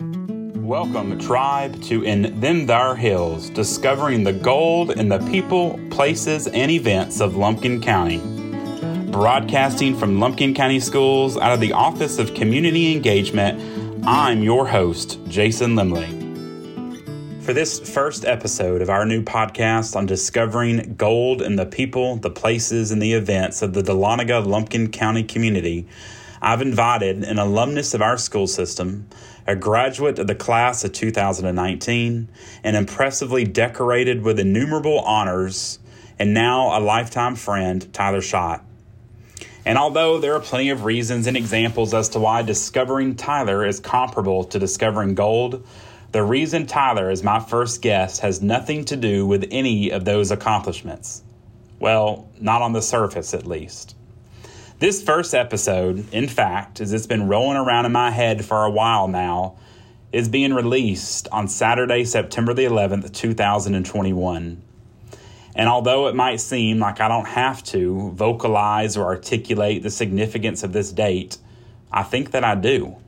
Welcome, tribe, to In Them Thar Hills, discovering the gold in the people, places, and events of Lumpkin County. Broadcasting from Lumpkin County Schools out of the Office of Community Engagement, I'm your host, Jason Limley. For this first episode of our new podcast on discovering gold in the people, the places, and the events of the Dahlonega Lumpkin County community, I've invited an alumnus of our school system, a graduate of the class of 2019, and impressively decorated with innumerable honors, and now a lifetime friend, Tyler Schott. And although there are plenty of reasons and examples as to why discovering Tyler is comparable to discovering gold, the reason Tyler is my first guest has nothing to do with any of those accomplishments. Well, not on the surface at least. This first episode, in fact, as it's been rolling around in my head for a while now, is being released on Saturday, September the 11th, 2021. And although it might seem like I don't have to vocalize or articulate the significance of this date, I think that I do.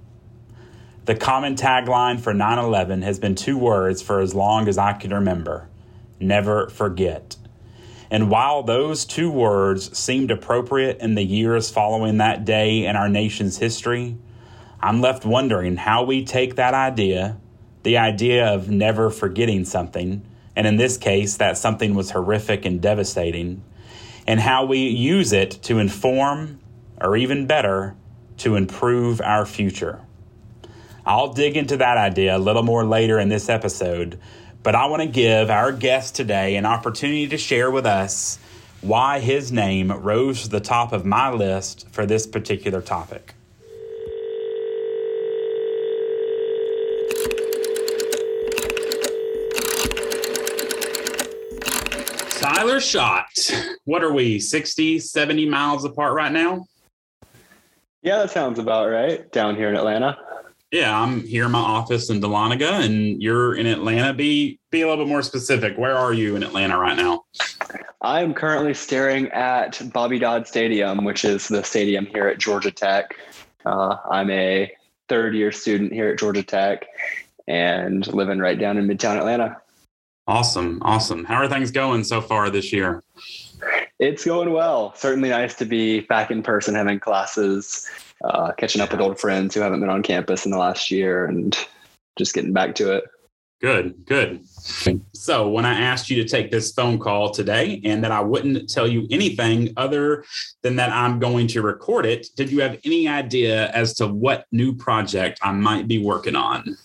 The common tagline for 9 11 has been two words for as long as I can remember never forget. And while those two words seemed appropriate in the years following that day in our nation's history, I'm left wondering how we take that idea, the idea of never forgetting something, and in this case, that something was horrific and devastating, and how we use it to inform, or even better, to improve our future. I'll dig into that idea a little more later in this episode, but I want to give our guest today an opportunity to share with us why his name rose to the top of my list for this particular topic. Tyler Schott. What are we, 60, 70 miles apart right now? Yeah, that sounds about right. Down here in Atlanta. Yeah, I'm here in my office in Dahlonega, and you're in Atlanta. Be be a little bit more specific. Where are you in Atlanta right now? I'm currently staring at Bobby Dodd Stadium, which is the stadium here at Georgia Tech. Uh, I'm a third year student here at Georgia Tech and living right down in Midtown Atlanta. Awesome, awesome. How are things going so far this year? It's going well. Certainly nice to be back in person, having classes uh, catching up with old friends who haven't been on campus in the last year and just getting back to it. Good, good. So, when I asked you to take this phone call today and that I wouldn't tell you anything other than that I'm going to record it, did you have any idea as to what new project I might be working on?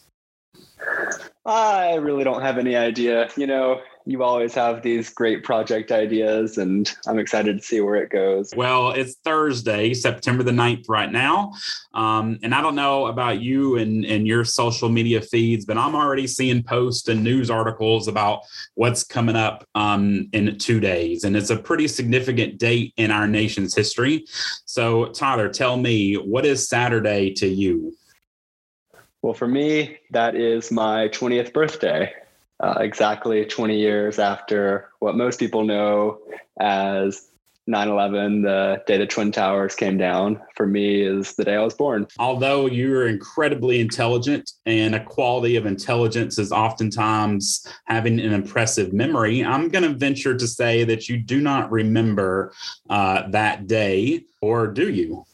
I really don't have any idea. You know, you always have these great project ideas, and I'm excited to see where it goes. Well, it's Thursday, September the 9th, right now. Um, and I don't know about you and, and your social media feeds, but I'm already seeing posts and news articles about what's coming up um, in two days. And it's a pretty significant date in our nation's history. So, Tyler, tell me, what is Saturday to you? Well, for me, that is my 20th birthday uh, exactly 20 years after what most people know as 9-11 the day the twin towers came down for me is the day i was born. Although you're incredibly intelligent and a quality of intelligence is oftentimes having an impressive memory i'm going to venture to say that you do not remember uh, that day or do you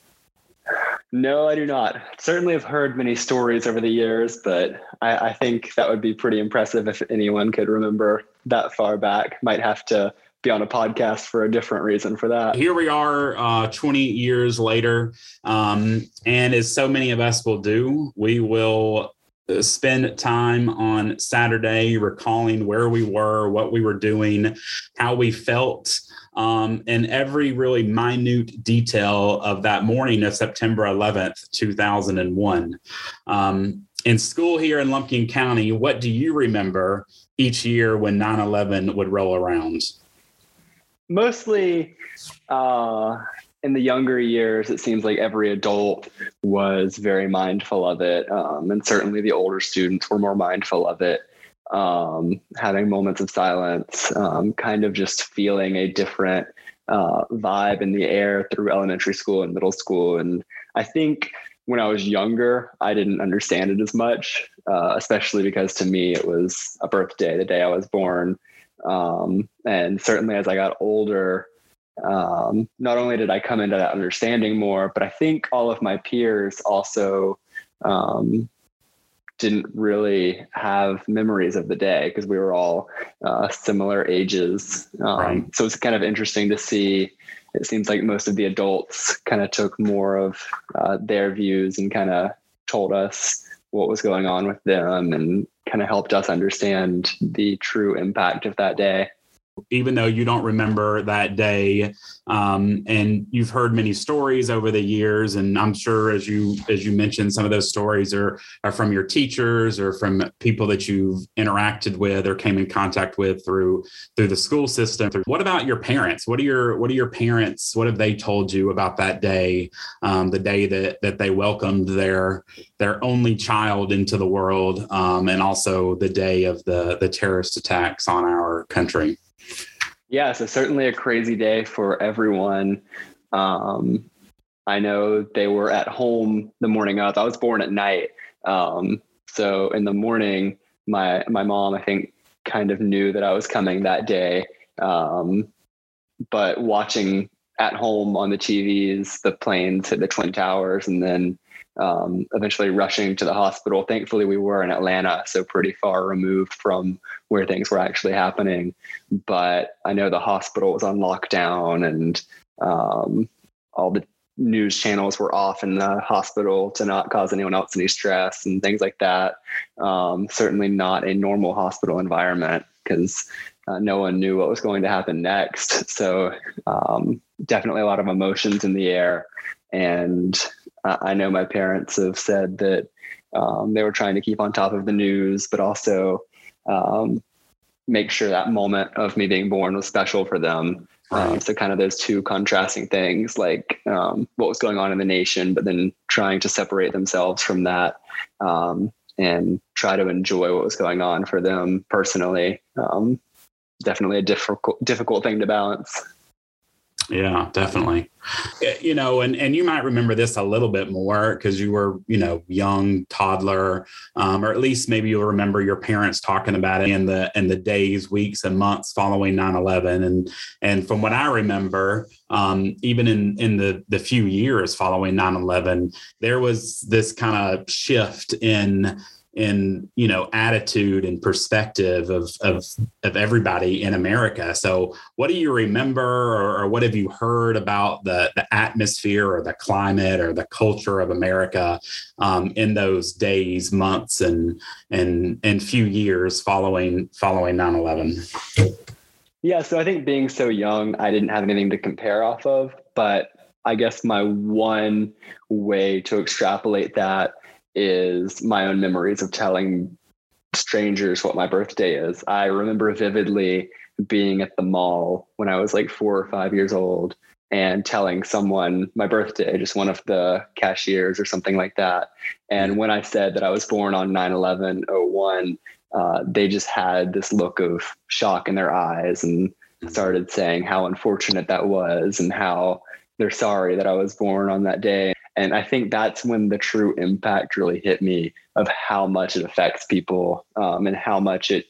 no, I do not. Certainly have heard many stories over the years, but I, I, think that would be pretty impressive if anyone could remember that far back. Might have to be on a podcast for a different reason for that. Here we are uh, 20 years later. Um, and as so many of us will do, we will uh, spend time on Saturday recalling where we were, what we were doing, how we felt um, and every really minute detail of that morning of September 11th, 2001. Um, in school here in Lumpkin County, what do you remember each year when 9 11 would roll around? Mostly uh, in the younger years, it seems like every adult was very mindful of it. Um, and certainly the older students were more mindful of it um, having moments of silence, um, kind of just feeling a different uh, vibe in the air through elementary school and middle school. And I think when I was younger, I didn't understand it as much, uh, especially because to me it was a birthday, the day I was born. Um, and certainly as I got older, um, not only did I come into that understanding more, but I think all of my peers also um, didn't really have memories of the day because we were all uh, similar ages. Um, right. So it's kind of interesting to see. It seems like most of the adults kind of took more of uh, their views and kind of told us what was going on with them and kind of helped us understand the true impact of that day even though you don't remember that day um, and you've heard many stories over the years and i'm sure as you as you mentioned some of those stories are are from your teachers or from people that you've interacted with or came in contact with through through the school system. What about your parents? What are your what are your parents what have they told you about that day um, the day that that they welcomed their their only child into the world um, and also the day of the the terrorist attacks on our country yeah, so certainly a crazy day for everyone. Um, I know they were at home the morning of. I was born at night, um, so in the morning, my my mom I think kind of knew that I was coming that day. Um, but watching at home on the TVs, the planes hit the twin towers, and then um, eventually rushing to the hospital. Thankfully, we were in Atlanta, so pretty far removed from where things were actually happening. But I know the hospital was on lockdown and um, all the news channels were off in the hospital to not cause anyone else any stress and things like that. Um, certainly not a normal hospital environment because uh, no one knew what was going to happen next. So, um, definitely a lot of emotions in the air. And I know my parents have said that um, they were trying to keep on top of the news, but also um, make sure that moment of me being born was special for them. Um, so kind of those two contrasting things, like um, what was going on in the nation, but then trying to separate themselves from that um, and try to enjoy what was going on for them personally. Um, definitely a difficult difficult thing to balance. Yeah, definitely. You know, and and you might remember this a little bit more because you were, you know, young toddler, um, or at least maybe you'll remember your parents talking about it in the in the days, weeks, and months following 9-11. And and from what I remember, um, even in in the the few years following 9-11, there was this kind of shift in in you know attitude and perspective of of of everybody in America. So, what do you remember, or, or, what have you heard about the the atmosphere, or the climate, or the culture of America um, in those days, months, and and and few years following following 9-11? Yeah, so I think being so young, I didn't have anything to compare off of, but I guess my one way to extrapolate that is my own memories of telling strangers what my birthday is. I remember vividly being at the mall when I was like four or five years old and telling someone my birthday, just one of the cashiers or something like that. And when I said that I was born on 9 11 01, uh, they just had this look of shock in their eyes and mm-hmm. started saying how unfortunate that was and how they're sorry that I was born on that day. And I think that's when the true impact really hit me of how much it affects people um, and how much it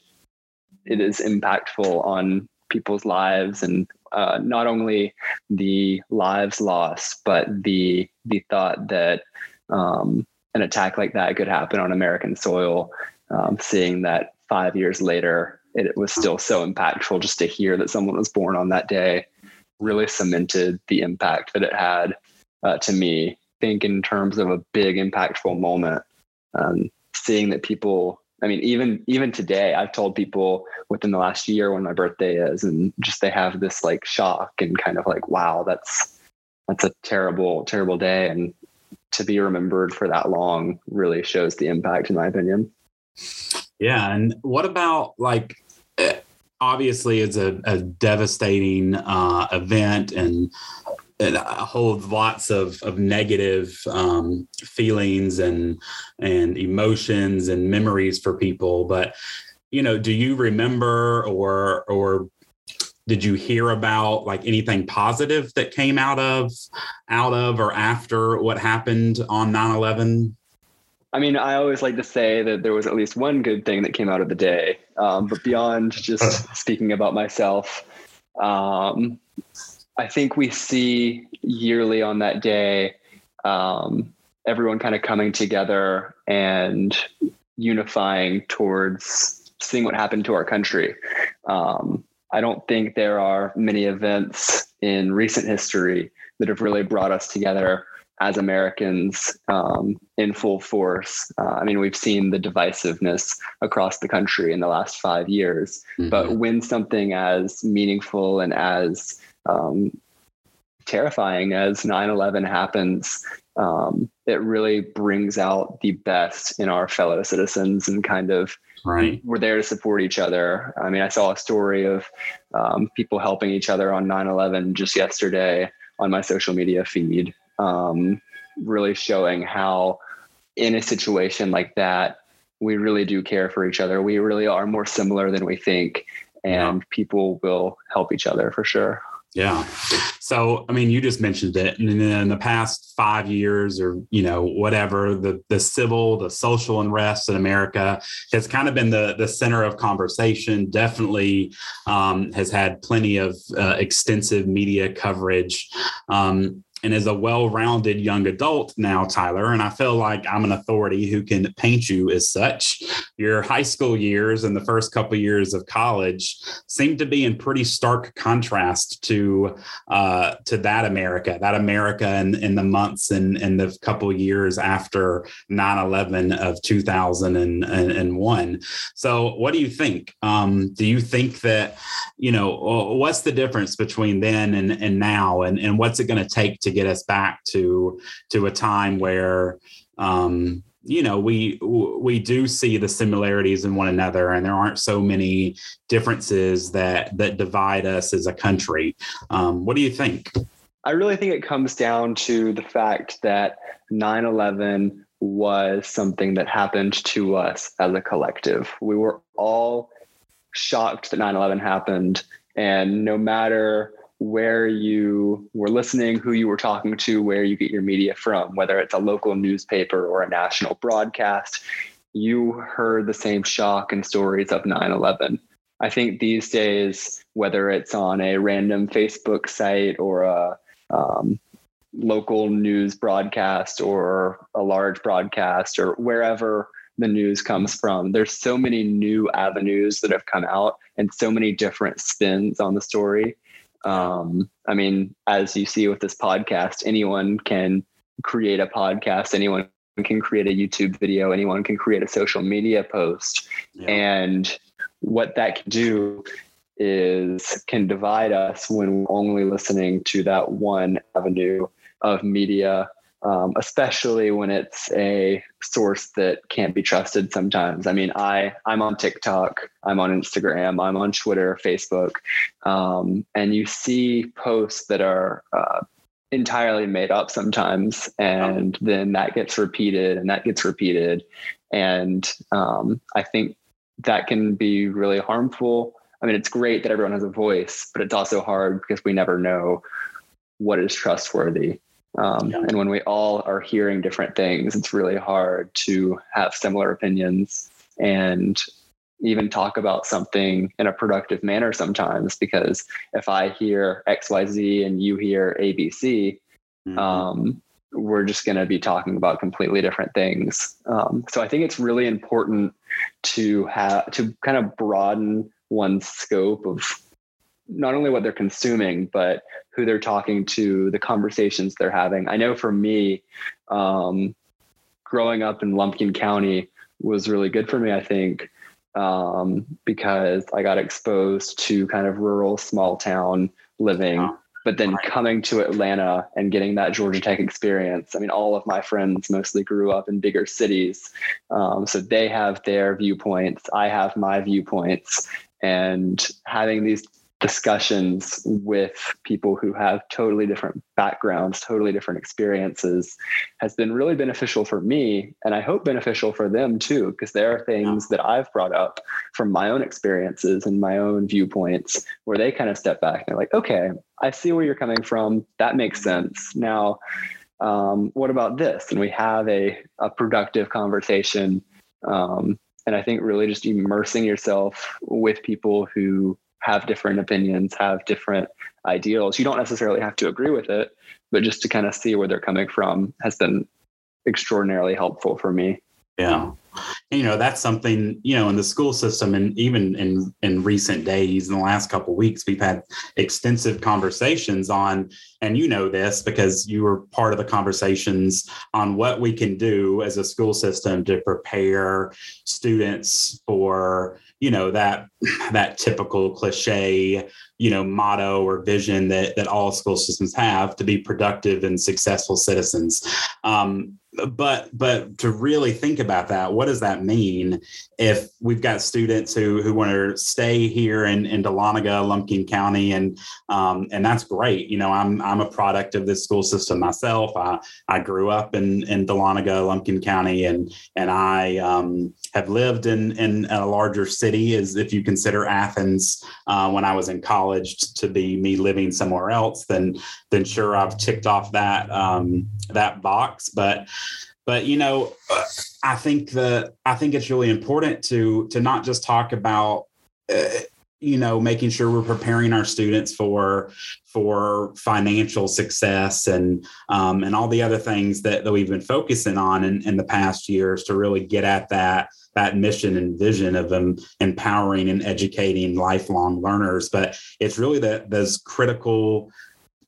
it is impactful on people's lives and uh, not only the lives lost, but the the thought that um, an attack like that could happen on American soil. Um, seeing that five years later, it, it was still so impactful just to hear that someone was born on that day really cemented the impact that it had uh, to me think in terms of a big impactful moment um, seeing that people i mean even even today i've told people within the last year when my birthday is and just they have this like shock and kind of like wow that's that's a terrible terrible day. And to be remembered for that long really shows the impact in my opinion. Yeah. And what about like eh, obviously it's a, a devastating uh, event and it holds lots of, of negative um, feelings and and emotions and memories for people. But you know, do you remember or or did you hear about like anything positive that came out of out of or after what happened on 9-11 I mean, I always like to say that there was at least one good thing that came out of the day. Um, but beyond just speaking about myself, um, I think we see yearly on that day um, everyone kind of coming together and unifying towards seeing what happened to our country. Um, I don't think there are many events in recent history that have really brought us together as Americans um, in full force. Uh, I mean, we've seen the divisiveness across the country in the last five years, mm-hmm. but when something as meaningful and as um, terrifying as 9 11 happens, um, it really brings out the best in our fellow citizens and kind of right. we're there to support each other. I mean i saw a story of um, people helping each other on 9-11 just yesterday on my social media feed um, really showing how in a situation like that we really do care for each other. We really are more similar than we think and yeah. people will help each other for sure yeah. So, I mean, you just mentioned it. And in the past five years or, you know, whatever, the, the civil, the social unrest in America has kind of been the, the center of conversation, definitely um, has had plenty of uh, extensive media coverage. Um, and as a well-rounded young adult now tyler and i feel like i'm an authority who can paint you as such your high school years and the first couple of years of college seem to be in pretty stark contrast to uh, to that america that america in, in the months and, and the couple years after 9-11 of 2001 so what do you think? Um, do you think that you know what's the difference between then and, and now? And, and what's it going to take to get us back to to a time where um, you know we we do see the similarities in one another and there aren't so many differences that that divide us as a country. Um, what do you think? I really think it comes down to the fact that 9-11 was something that happened to us as a collective. We were all shocked that 9-11 happened and no matter where you were listening, who you were talking to, where you get your media from, whether it's a local newspaper or a national broadcast, you heard the same shock and stories of 9 11. I think these days, whether it's on a random Facebook site or a um, local news broadcast or a large broadcast or wherever the news comes from, there's so many new avenues that have come out and so many different spins on the story um, I mean, as you see with this podcast, anyone can create a podcast, anyone can create a YouTube video, anyone can create a social media post. Yeah. And what that can do is can divide us when we're only listening to that one avenue of media um, especially when it's a source that can't be trusted sometimes. I mean, I, I'm on TikTok, I'm on Instagram, I'm on Twitter, Facebook, um, and you see posts that are uh, entirely made up sometimes, and then that gets repeated and that gets repeated. And um, I think that can be really harmful. I mean, it's great that everyone has a voice, but it's also hard because we never know what is trustworthy. Um, yeah. And when we all are hearing different things, it's really hard to have similar opinions and even talk about something in a productive manner sometimes. Because if I hear XYZ and you hear ABC, mm-hmm. um, we're just going to be talking about completely different things. Um, so I think it's really important to have to kind of broaden one's scope of not only what they're consuming, but who they're talking to, the conversations they're having. I know for me, um, growing up in Lumpkin County was really good for me, I think, um, because I got exposed to kind of rural, small town living. But then coming to Atlanta and getting that Georgia Tech experience, I mean, all of my friends mostly grew up in bigger cities. Um, so they have their viewpoints, I have my viewpoints. And having these discussions with people who have totally different backgrounds, totally different experiences has been really beneficial for me. And I hope beneficial for them too, because there are things that I've brought up from my own experiences and my own viewpoints where they kind of step back and they're like, okay, I see where you're coming from. That makes sense. Now, um, what about this? And we have a, a productive conversation. Um, and I think really just immersing yourself with people who have different opinions, have different ideals. You don't necessarily have to agree with it, but just to kind of see where they're coming from has been extraordinarily helpful for me. Yeah. You know, that's something, you know, in the school system and even in in recent days, in the last couple weeks, we've had extensive conversations on, and you know this because you were part of the conversations on what we can do as a school system to prepare students for you know that that typical cliche you know motto or vision that that all school systems have to be productive and successful citizens. Um, but but to really think about that what does that mean if we've got students who who want to stay here in in Dahlonega, Lumpkin County and um, and that's great. You know i'm i'm a product of this school system myself. I i grew up in in Dahlonega, Lumpkin County and and i um, have lived in in a larger city as if you consider athens uh, when i was in college to be me living somewhere else then then sure i've ticked off that um, that box. But but you know i think the i think it's really important to to not just talk about uh, you know making sure we're preparing our students for for financial success and um, and all the other things that, that we've been focusing on in, in the past years to really get at that that mission and vision of them empowering and educating lifelong learners. But it's really that those critical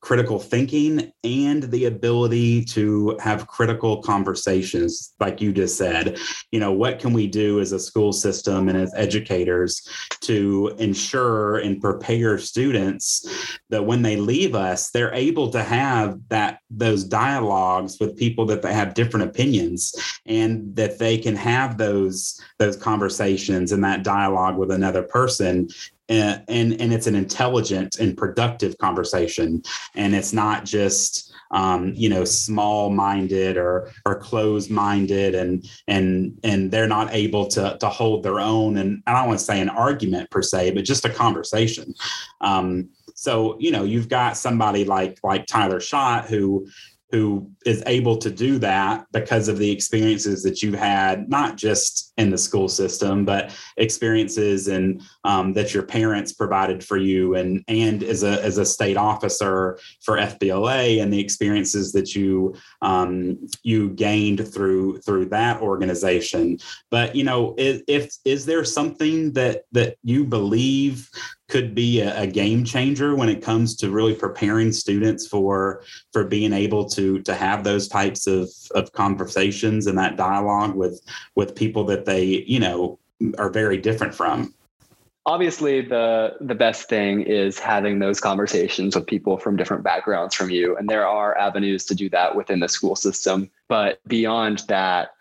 critical thinking and the ability to have critical conversations like you just said. You know what can we do as a school system and as educators to ensure and prepare students that when they leave us they're able to have that those dialogues with people that they have different opinions and that they can have those those conversations and that dialogue with another person and, and it's an intelligent and productive conversation. And it's not just um, you know small minded or or closed minded and and and they're not able to to hold their own. And i don't want to say an argument per se but just a conversation. Um, so you know you've got somebody like like tyler schott who who is able to do that because of the experiences that you've had, not just in the school system, but experiences and um, that your parents provided for you, and and as a as a state officer for FBLA, and the experiences that you um, you gained through through that organization. But you know, if, if is there something that that you believe could be a, a, game changer when it comes to really preparing students for for being able to to have those types of of conversations and that dialogue with with people that they you know are very different from. Obviously the the best thing is having those conversations with people from different backgrounds from you and there are avenues to do that within the school system. But beyond that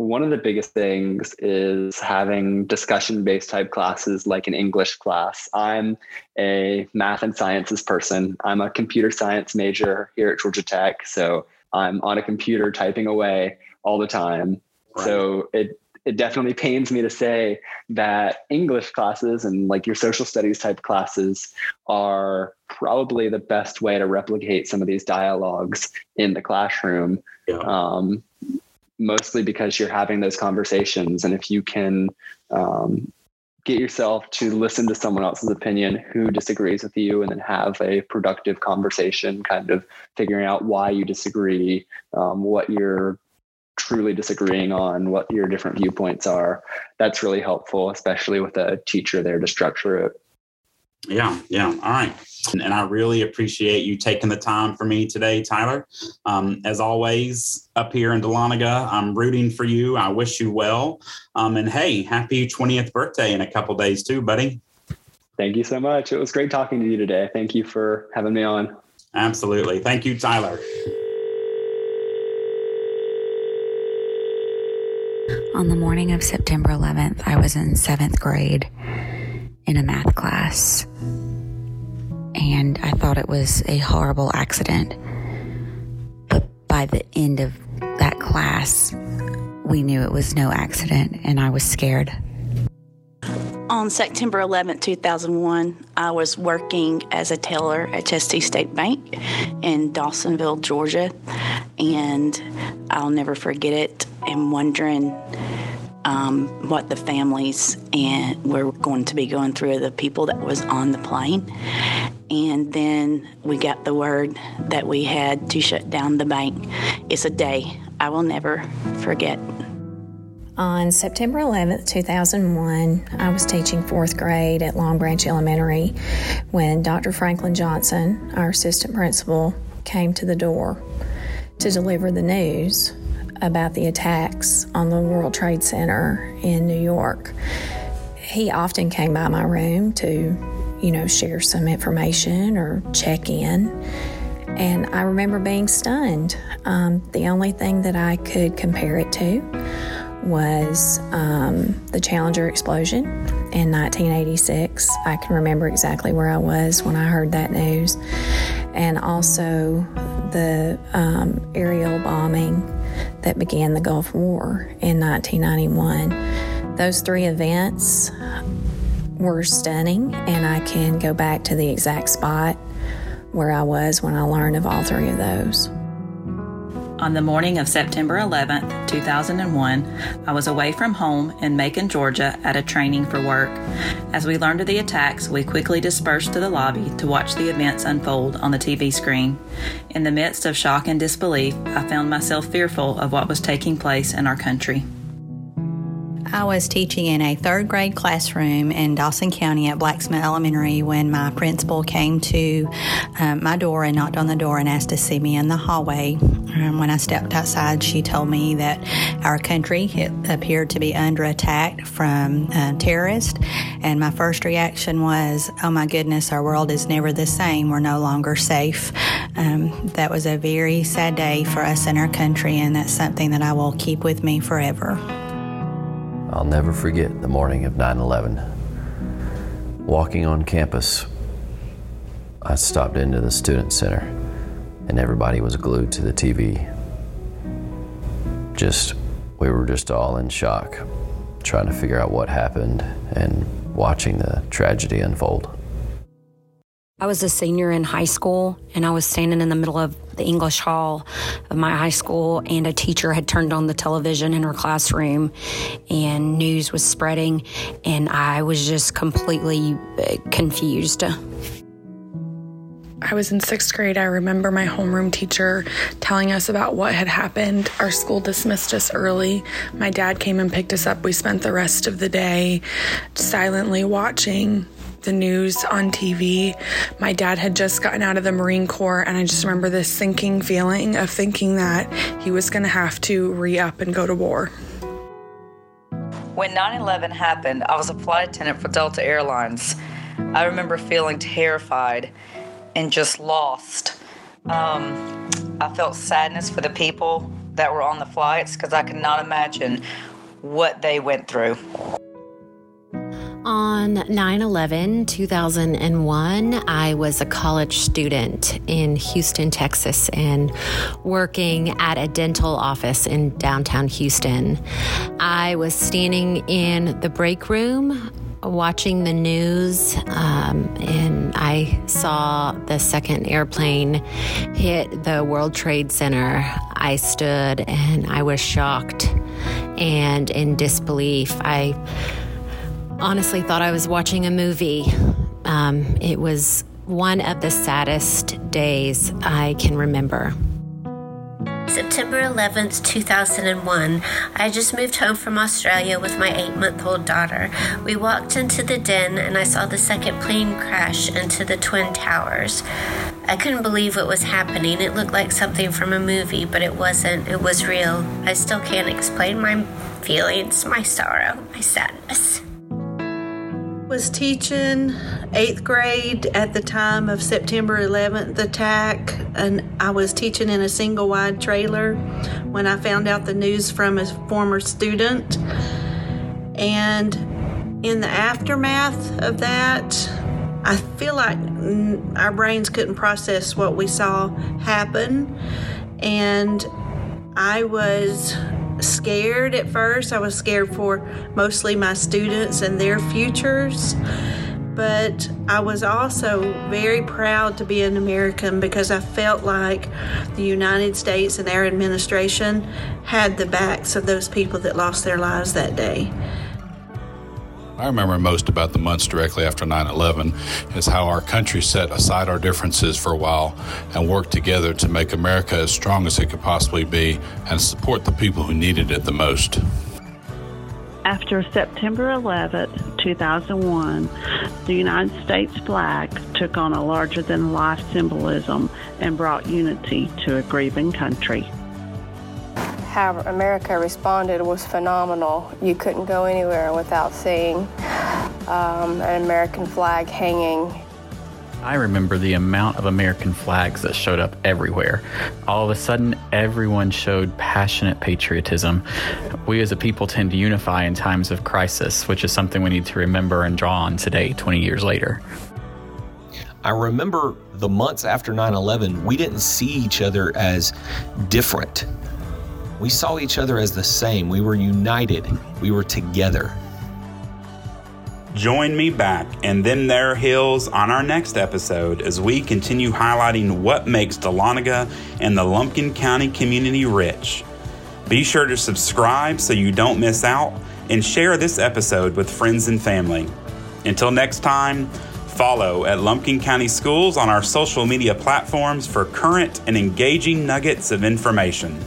one of the biggest things is having discussion based type classes like an English class. I'm a math and sciences person. I'm a computer science major here at Georgia Tech. So I'm on a computer typing away all the time. Right. So it it definitely pains me to say that English classes and like your social studies type classes are probably the best way to replicate some of these dialogues in the classroom. Yeah. Um, mostly because you're having those conversations. And if you can um, get yourself to listen to someone else's opinion who disagrees with you and then have a productive conversation, kind of figuring out why you disagree, um, what you're truly disagreeing on, what your different viewpoints are, that's really helpful, especially with a teacher there to structure it. Yeah, yeah. All right. And I really appreciate you taking the time for me today, Tyler. Um, as always, up here in Dahlonega, I'm rooting for you. I wish you well. Um, and hey, happy 20th birthday in a couple days, too, buddy. Thank you so much. It was great talking to you today. Thank you for having me on. Absolutely. Thank you, Tyler. On the morning of September 11th, I was in seventh grade in a math class. and I thought it was a horrible accident. But by the end of that class, we knew it was no accident, and I was scared. On September 11, 2001, I was working as a teller at Chestatee State Bank in Dawsonville, Georgia, and I'll never forget it and wondering um, what the families and we were going to be going through the people that was on the plane. And then we got the word that we had to shut down the bank. It's a day I will never forget. On September 11th, 2001, I was teaching fourth grade at Long Branch Elementary when Dr. Franklin Johnson, our assistant principal, came to the door to deliver the news about the attacks on the World Trade Center in New York. He often came by my room to, you know, share some information or check in. And I remember being stunned. Um, the only thing that I could compare it to was um, the Challenger explosion in 1986. I can remember exactly where I was when I heard that news, and also the um, aerial bombing that began the Gulf War in 1991. Those three events were stunning, and I can go back to the exact spot where I was when I learned of all three of those. On the morning of September 11, 2001, I was away from home in Macon, Georgia at a training for work. As we learned of the attacks, we quickly dispersed to the lobby to watch the events unfold on the TV screen. In the midst of shock and disbelief, I found myself fearful of what was taking place in our country. I was teaching in a third grade classroom in Dawson County at Black's Mill Elementary when my principal came to um, my door and knocked on the door and asked to see me in the hallway. Um, when I stepped outside, she told me that our country appeared to be under attack from uh, terrorists, and my first reaction was, "Oh my goodness, our world is never the same. We're no longer safe." Um, that was a very sad day for us in our country, and that's something that I will keep with me forever. I'll never forget the morning of 9 11. Walking on campus, I stopped into the Student Center and everybody was glued to the TV. Just, we were just all in shock, trying to figure out what happened and watching the tragedy unfold. I was a senior in high school, and I was standing in the middle of the English hall of my high school, and a teacher had turned on the television in her classroom, and news was spreading, and I was just completely uh, confused. I was in sixth grade. I remember my homeroom teacher telling us about what had happened. Our school dismissed us early. My dad came and picked us up. We spent the rest of the day silently watching the news on TV. My dad had just gotten out of the Marine Corps, and I just remember this sinking feeling of thinking that he was going to have to re up and go to war. When 9 11 happened, I was a flight attendant for Delta Airlines. I remember feeling terrified and just lost. Um, I felt sadness for the people that were on the flights because I could not imagine what they went through. On 9 11, 2001, I was a college student in Houston, Texas, and working at a dental office in downtown Houston. I was standing in the break room watching the news, um, and I saw the second airplane hit the World Trade Center. I stood and I was shocked and in disbelief. I honestly thought I was watching a movie. Um, it was one of the saddest days I can remember. September 11th, 2001. I just moved home from Australia with my eight month old daughter. We walked into the den and I saw the second plane crash into the Twin Towers. I couldn't believe what was happening. It looked like something from a movie, but it wasn't. It was real. I still can't explain my feelings, my sorrow, my sadness was teaching eighth grade at the time of September 11th attack, and I was teaching in a single wide trailer when I found out the news from a former student. And in the aftermath of that, I feel like our brains couldn't process what we saw happen. And I was scared at first. I was scared for mostly my students and their futures. But I was also very proud to be an American because I felt like the United States and our administration had the backs of those people that lost their lives that day. I remember most about the months directly after 9 11 is how our country set aside our differences for a while and worked together to make America as strong as it could possibly be and support the people who needed it the most. After September 11, 2001, the United States flag took on a larger than life symbolism and brought unity to a grieving country how America responded was phenomenal. You couldn't go anywhere without seeing um, an American flag hanging. I remember the amount of American flags that showed up everywhere. All of a sudden, everyone showed passionate patriotism. We as a people tend to unify in times of crisis, which is something we need to remember and draw on today, 20 years later. I remember the months after 9 11, we didn't see each other as different. We saw each other as the same. We were united. We were together. Join me back In Them Thar Hills on our next episode as we continue highlighting what makes Dahlonega and the Lumpkin County community rich. Be sure to subscribe so you don't miss out and share this episode with friends and family. Until next time, follow at Lumpkin County Schools on our social media platforms for current and engaging nuggets of information.